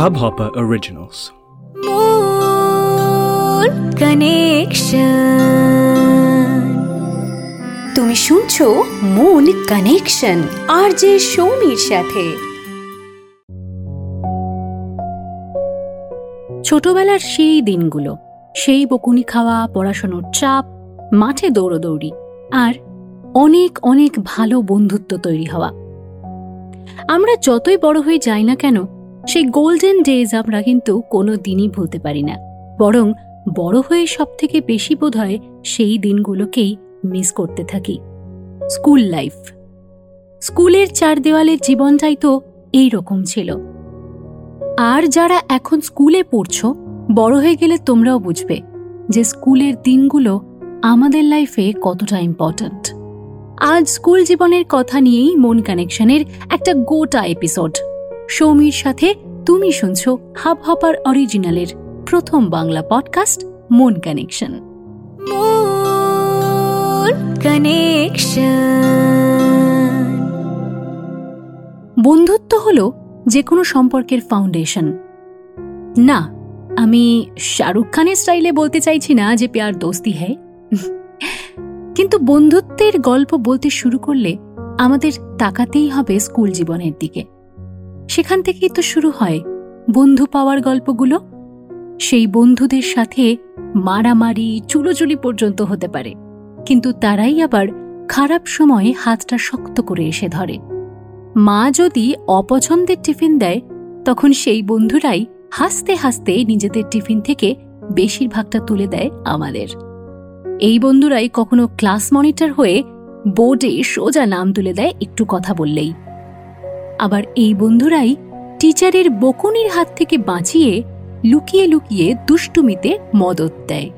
Hubhopper Originals. Connection. তুমি শুনছো moon connection আর যে সৌমির সাথে ছোটবেলার সেই দিনগুলো, সেই বকুনি খাওয়া, পড়াশোনার চাপ, মাঠে দৌড়দৌড়ি, আর অনেক অনেক ভালো বন্ধুত্ব তৈরি হওয়া আমরা যতই বড় হয়ে যাই না কেন সেই গোল্ডেন ডেজ আমরা কিন্তু কোনো দিনই ভুলতে পারি না। বরং বড় হয়ে সব থেকে বেশি বোধ হয় সেই দিনগুলোকেই মিস করতে থাকি। স্কুল লাইফ স্কুলের চার দেওয়ালের জীবনটাই তো এই রকম ছিল। আর যারা এখন স্কুলে পড়ছ, বড় হয়ে গেলে তোমরাও বুঝবে যে স্কুলের দিনগুলো আমাদের লাইফে কতটা ইম্পর্ট্যান্ট আজ স্কুল জীবনের কথা নিয়েই মন কানেকশনের একটা গোটা এপিসোড সৌমির সাথে তুমি শুনছো হাব হপার অরিজিনালের প্রথম বাংলা পডকাস্ট মন কানেকশন বন্ধুত্ব হল যে কোনো সম্পর্কের ফাউন্ডেশন না আমি শাহরুখ খানের স্টাইলে বলতে চাইছি না যে পেয়ার দোস্তি হ্যায় কিন্তু বন্ধুত্বের গল্প বলতে শুরু করলে আমাদের তাকাতেই হবে স্কুল জীবনের দিকে। সেখান থেকেই তো শুরু হয় বন্ধু পাওয়ার গল্পগুলো। সেই বন্ধুদের সাথে মারামারি, চুলোচুলি পর্যন্ত হতে পারে, কিন্তু তারাই আবার খারাপ সময়ে হাতটা শক্ত করে এসে ধরে। মা যদি অপছন্দের টিফিন দেয়, তখন সেই বন্ধুরাই হাসতে হাসতে নিজেদের টিফিন থেকে বেশিরভাগটা তুলে দেয় আমাদের। এই বন্ধুরাই কখনো ক্লাস মনিটর হয়ে বোর্ডে সোজা নাম তুলে দেয় একটু কথা বললেই। আবার এই বন্ধুরাই টিচারের বকুনির হাত থেকে বাঁচিয়ে লুকিয়ে লুকিয়ে দুষ্টুমিতে মদত দেয়।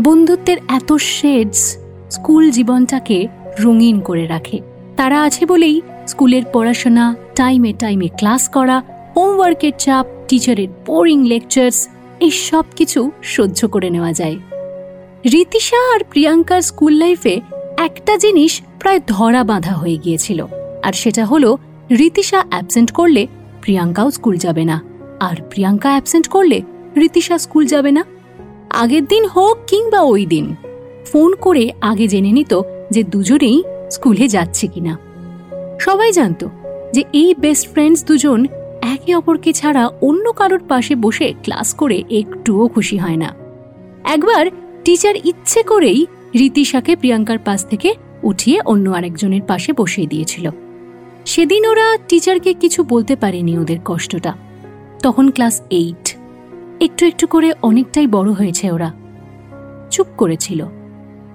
বন্ধুত্বের এত শেডস স্কুল জীবনটাকে রঙিন করে রাখে। তারা আছে বলেই স্কুলের পড়াশোনা, টাইমে টাইমে ক্লাস করা, হোমওয়ার্কের চাপ, টিচারের বোরিং লেকচার্স এই সব কিছু সহ্য করে নেওয়া যায়। রীতিশা আর প্রিয়াঙ্কার স্কুল লাইফে একটা জিনিস প্রায় ধরা বাঁধা হয়ে গিয়েছিল। আর সেটা হলো, রীতিশা অ্যাবসেন্ট করলে প্রিয়াঙ্কাও স্কুল যাবে না। আর প্রিয়াঙ্কা অ্যাবসেন্ট করলে রীতিশা স্কুল যাবে না। আগের দিন হোক কিংবা ওই দিন। ফোন করে আগে জেনে নিত যে দুজনেই স্কুলে যাচ্ছে কিনা। সবাই জানত যে এই বেস্ট ফ্রেন্ডস দুজন একে অপরকে ছাড়া অন্য কারোর পাশে বসে ক্লাস করে একটুও খুশি হয় না। একবার টিচার ইচ্ছে করেই রীতিশাকে প্রিয়াঙ্কার পাশ থেকে উঠিয়ে অন্য আরেকজনের পাশে বসিয়ে দিয়েছিল। সেদিন ওরা টিচারকে কিছু বলতে পারেনি ওদের কষ্টটা। তখন ক্লাস এইট। একটু একটু করে অনেকটাই বড় হয়েছে ওরা। চুপ করেছিল।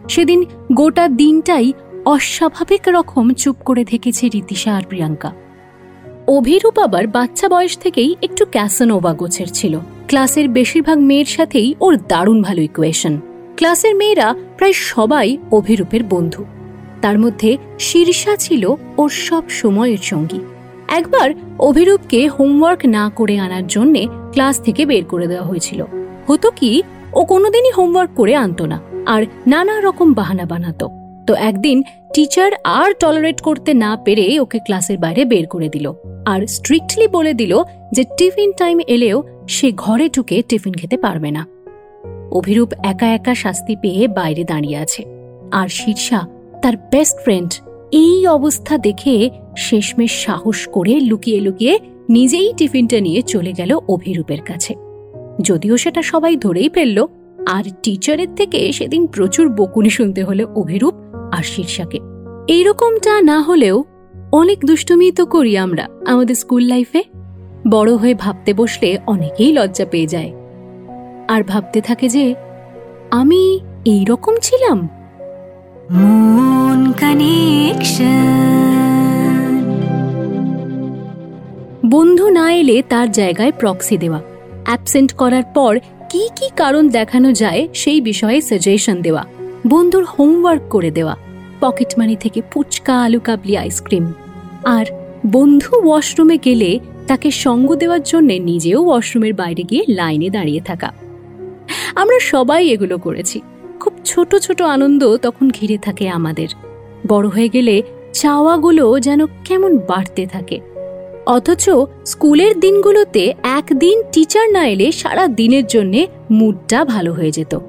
সেদিন গোটা দিনটাই অস্বাভাবিক রকম চুপ করে থেকেছে রীতিশা আর প্রিয়াঙ্কা। অভিরূপ আবার বাচ্চা বয়স থেকেই একটু ক্যাসনোভা গোছের ছিল। ক্লাসের বেশিরভাগ মেয়ের সাথেই ওর দারুণ ভালো ইকুয়েশন ক্লাসের মেয়েরা প্রায় সবাই অভিরূপের বন্ধু। তার মধ্যে শীর্ষা ছিল ওর সব সময়ের সঙ্গী। একবার অভিরূপকে হোমওয়ার্ক না করে আনার জন্য ক্লাস থেকে বের করে দেওয়া হয়েছিল। হতো কি, ও কোনোদিনই হোমওয়ার্ক করে আনতো না আর নানা রকম বাহানা বানাতো। তো একদিন টিচার আর টলারেট করতে না পেরে ওকে ক্লাসের বাইরে বের করে দিল আর স্ট্রিক্টলি বলে দিল যে টিফিন টাইম এলেও সে ঘরে ঢুকে টিফিন খেতে পারবে না। অভিরূপ একা একা শাস্তি পেয়ে বাইরে দাঁড়িয়ে আছে। আর শীর্ষা তার বেস্ট ফ্রেন্ড এই অবস্থা দেখে শেষমেশ সাহস করে লুকিয়ে লুকিয়ে নিজেই টিফিনটা নিয়ে চলে গেল অভিরূপের কাছে। যদিও সেটা সবাই ধরেই ফেলল, আর টিচারের থেকে সেদিন প্রচুর বকুনি শুনতে হলো অভিরূপ আর শীর্ষাকে এইরকমটা না হলেও অনেক দুষ্টুমি তো করি আমরা আমাদের স্কুল লাইফে বড় হয়ে ভাবতে বসলে অনেকেই লজ্জা পেয়ে যায়। আর ভাবতে থাকে যে, আমি এই রকম ছিলাম বন্ধু না এলে তার জায়গায় প্রক্সি দেওয়া। অ্যাবসেন্ট করার পর কি কি কারণ দেখানো যায় সেই বিষয়ে সাজেশন দেওয়া। বন্ধুর হোমওয়ার্ক করে দেওয়া। পকেট মানি থেকে ফুচকা, আলু কাবলি আইসক্রিম আর বন্ধু ওয়াশরুমে গেলে তাকে সঙ্গ দেওয়ার জন্য নিজেও ওয়াশরুমের বাইরে গিয়ে লাইনে দাঁড়িয়ে থাকা। আমরা সবাই এগুলো করেছি। খুব ছোট ছোট আনন্দ তখন ঘিরে থাকে আমাদের। বড় হয়ে গেলে চাওয়াগুলো যেন কেমন বাড়তে থাকে। অথচ স্কুলের দিনগুলোতে একদিন টিচার না এলে সারা দিনের জন্য মুডটা ভালো হয়ে যেত।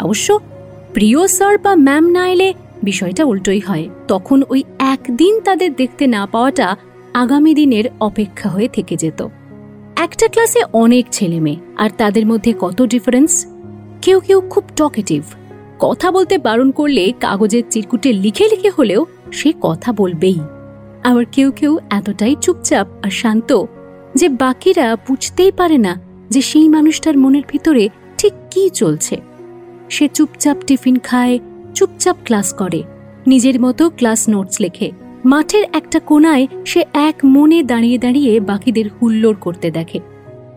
অবশ্য প্রিয় স্যার বা ম্যাম না এলে বিষয়টা উল্টোই হয়। তখন ওই একদিন তাদের দেখতে না পাওয়াটা আগামী দিনের অপেক্ষা হয়ে থেকে যেত। একটা ক্লাসে অনেক ছেলে মেয়ে আর তাদের মধ্যে কত ডিফারেন্স কেউ কেউ খুব টকেটিভ কথা বলতে বারণ করলে কাগজের চিরকুটে লিখে লিখে হলেও সে কথা বলবেই। আবার কেউ কেউ এতটাই চুপচাপ আর শান্ত যে বাকিরা বুঝতেই পারে না যে সেই মানুষটার মনের ভিতরে ঠিক কি চলছে। সে চুপচাপ টিফিন খায়, চুপচাপ ক্লাস করে, নিজের মতো ক্লাস নোটস লেখে। মাঠের একটা কোনায় সে এক মনে দাঁড়িয়ে দাঁড়িয়ে বাকিদের হুল্লোড় করতে দেখে।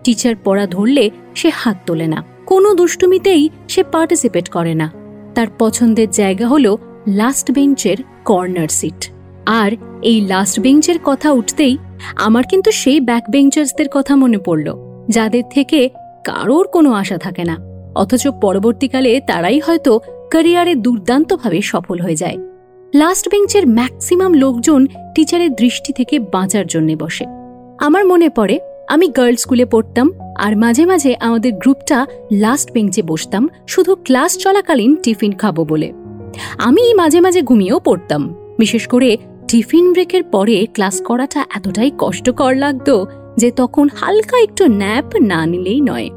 টিচার পড়া ধরলে সে হাত তোলে না। কোনো দুষ্টুমিতেই সে পার্টিসিপেট করে না। তার পছন্দের জায়গা হলো লাস্ট বেঞ্চের কর্নার সিট আর এই লাস্ট বেঞ্চের কথা উঠতেই আমার কিন্তু সেই ব্যাক বেঞ্চার্সদের কথা মনে পড়ল, যাদের থেকে কারোর কোনো আশা থাকে না। অথচ পরবর্তীকালে তারাই হয়তো ক্যারিয়ারে দুর্দান্তভাবে সফল হয়ে যায়। লাস্ট বেঞ্চের ম্যাক্সিমাম লোকজন টিচারের দৃষ্টি থেকে বাঁচার জন্যে বসে। আমার মনে পড়ে, আমি গার্লস স্কুলে পড়তাম আর মাঝে মাঝে আমাদের গ্রুপটা লাস্ট বেঞ্চে বসতাম, শুধু ক্লাস চলাকালীন টিফিন খাব বলে। আমি মাঝে মাঝে ঘুমিয়েও পড়তাম। বিশেষ করে টিফিন ব্রেকের পরে ক্লাস করাটা এতটাই কষ্টকর লাগতো যে তখন হালকা একটু ন্যাপ না নিলেই নয়।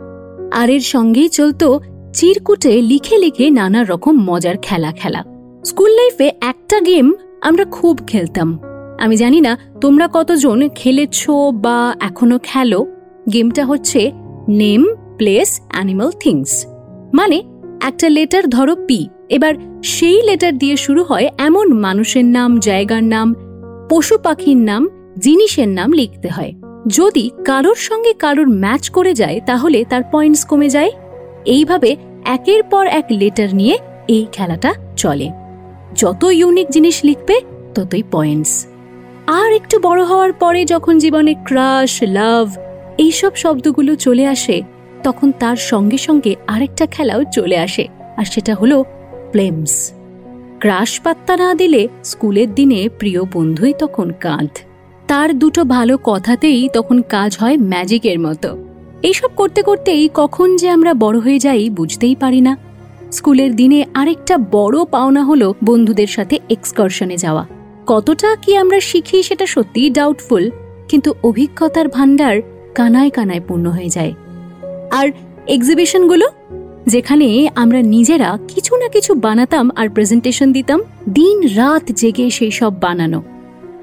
আর এর সঙ্গেই চলতো চিরকুটে লিখে লিখে নানা রকম মজার খেলা খেলা। স্কুল লাইফে একটা গেম আমরা খুব খেলতাম। আমি জানি না তোমরা কতজন খেলেছ বা এখনও খেলো। গেমটা হচ্ছে নেম প্লেস অ্যানিমাল থিংস। মানে একটা লেটার ধরো পি। এবার সেই লেটার দিয়ে শুরু হয় এমন মানুষের নাম, জায়গার নাম, পশু পাখির নাম, জিনিসের নাম লিখতে হয়। যদি কারোর সঙ্গে কারোর ম্যাচ করে যায়, তাহলে তার পয়েন্টস কমে যায়। এইভাবে একের পর এক লেটার নিয়ে এই খেলাটা চলে। যত ইউনিক জিনিস লিখবে, ততই পয়েন্টস। আর একটু বড় হওয়ার পরে যখন জীবনে ক্রাশ, লাভ এইসব শব্দগুলো চলে আসে, তখন তার সঙ্গে সঙ্গে আরেকটা খেলাও চলে আসে, আর সেটা হলো প্লেমস। ক্রাশ পাত্তা না দিলে স্কুলের দিনে প্রিয় বন্ধুই তখন কাঁধ। তার দুটো ভালো কথাতেই তখন কাজ হয় ম্যাজিকের মতো। এইসব করতে করতেই কখন যে আমরা বড় হয়ে যাই বুঝতেই পারি না। স্কুলের দিনে আরেকটা বড় পাওনা হলো বন্ধুদের সাথে এক্সকারশনে যাওয়া। কতটা কি আমরা শিখি সেটা সত্যিই ডাউটফুল কিন্তু অভিজ্ঞতার ভাণ্ডার কানায় কানায় পূর্ণ হয়ে যায়। আর এক্সিবিশনগুলো যেখানে আমরা নিজেরা কিছু না কিছু বানাতাম আর প্রেজেন্টেশন দিতাম দিন রাত জেগে সেই সব বানানো।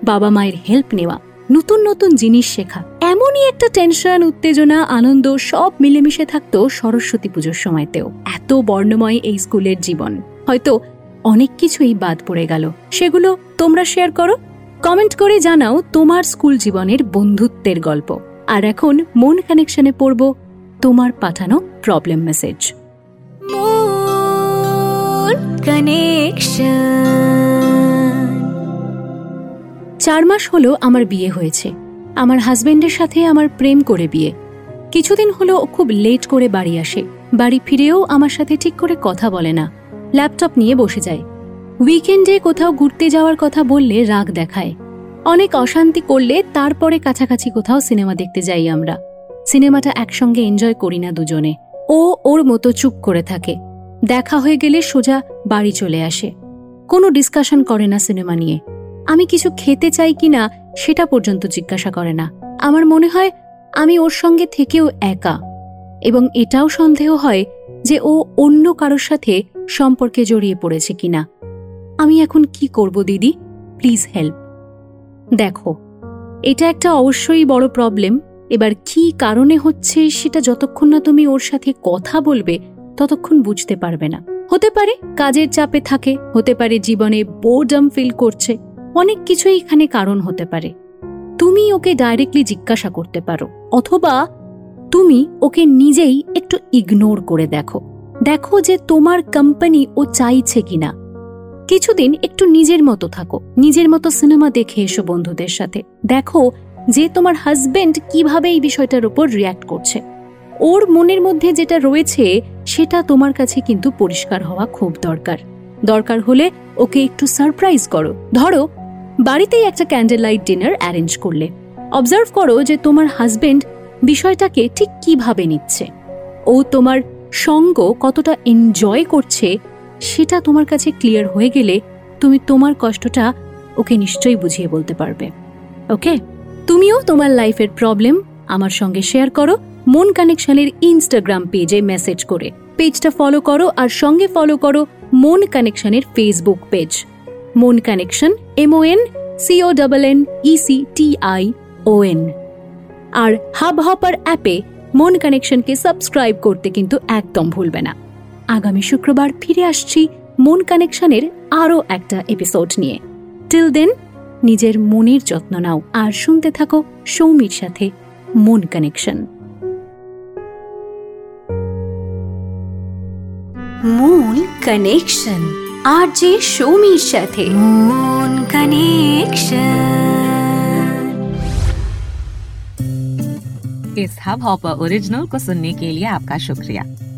বাবা মায়ের হেল্প নেওয়া, নতুন নতুন জিনিস শেখা, এমনই একটা টেনশন উত্তেজনা, আনন্দ, সব মিলেমিশে থাকতো সরস্বতী পুজোর সময়তেও। এত বর্ণময় এই স্কুলের জীবন। হয়তো অনেক কিছুই বাদ পড়ে গেল। সেগুলো তোমরা শেয়ার করো। কমেন্ট করে জানাও তোমার স্কুল জীবনের বন্ধুত্বের গল্প। আর এখন মন কানেকশনে পড়ব তোমার পাঠানো প্রবলেম মেসেজ চার মাস হলো আমার বিয়ে হয়েছে। আমার হাজবেন্ডের সাথে আমার প্রেম করে বিয়ে। কিছুদিন হলো খুব লেট করে বাড়ি আসে। বাড়ি ফিরেও আমার সাথে ঠিক করে কথা বলে না। ল্যাপটপ নিয়ে বসে যায়। উইকেন্ডে কোথাও ঘুরতে যাওয়ার কথা বললে রাগ দেখায়। অনেক অশান্তি করলে তারপরে কাছাকাছি কোথাও সিনেমা দেখতে যাই আমরা। সিনেমাটা একসঙ্গে এনজয় করি না দুজনে। ও ওর মতো চুপ করে থাকে। দেখা হয়ে গেলে সোজা বাড়ি চলে আসে। কোনো ডিসকাশন করে না সিনেমা নিয়ে। আমি কিছু খেতে চাই কিনা সেটা পর্যন্ত জিজ্ঞাসা করে না। আমার মনে হয় আমি ওর সঙ্গে থেকেও একা। এবং এটাও সন্দেহ হয় যে ও অন্য কারোর সাথে সম্পর্কে জড়িয়ে পড়েছে কিনা। আমি এখন কি করব দিদি? প্লিজ হেল্প দেখো, এটা একটা অবশ্যই বড় প্রবলেম এবার কি কারণে হচ্ছে সেটা যতক্ষণ না তুমি ওর সাথে কথা বলবে, ততক্ষণ বুঝতে পারবে না। হতে পারে কাজের চাপে থাকে, হতে পারে জীবনে বোর্ডম ফিল করছে, অনেক কিছুই এখানে কারণ হতে পারে। তুমি ওকে ডাইরেক্টলি জিজ্ঞাসা করতে পারো, অথবা তুমি ওকে নিজেই একটু ইগনোর করে দেখো। দেখো যে তোমার কোম্পানি ও চাইছে কিনা। কিছুদিন একটু নিজের মতো থাকো, নিজের মতো সিনেমা দেখে এসো বন্ধুদের সাথে। দেখো যে তোমার হাজবেন্ড কীভাবে এই বিষয়টার উপর রিয়াক্ট করছে। ওর মনের মধ্যে যেটা রয়েছে, সেটা তোমার কাছে কিন্তু পরিষ্কার হওয়া খুব দরকার। দরকার হলে ওকে একটু সারপ্রাইজ করো। ধরো, বাড়িতেই একটা ক্যান্ডেল লাইট ডিনার অ্যারেঞ্জ করলে। অবজার্ভ করো যে তোমার হাজবেন্ড বিষয়টাকে ঠিক কীভাবে নিচ্ছে। ও তোমার সঙ্গ কতটা এনজয় করছে সেটা তোমার কাছে ক্লিয়ার হয়ে গেলে তুমি তোমার কষ্টটা ওকে নিশ্চয়ই বুঝিয়ে বলতে পারবে। ওকে? তুমিও তোমার লাইফের প্রবলেম আমার সঙ্গে শেয়ার করো, মন কানেকশনের ইনস্টাগ্রাম পেজে মেসেজ করে। পেজটা ফলো করো আর সঙ্গে ফলো করো মন কানেকশনের Facebook page. Mon Connection M O N C O double N E C T I O N R hub hopper অ্যাপে মন কানেকশনকে সাবস্ক্রাইব করতে কিন্তু একদম ভুলবে না। আগামী শুক্রবার ফিরে আসছি মন কানেকশনের আরও একটা এপিসোড নিয়ে টিল দেন নিজের মনের যত্ন নাও আর শুনতে থাকো সৌমির সাথে মন কানেকশন মন কানেকশন আর যে সৌমির সাথে মন কানেকশন इस हब हॉपर ओरिजिनल को सुनने के लिए आपका शुक्रिया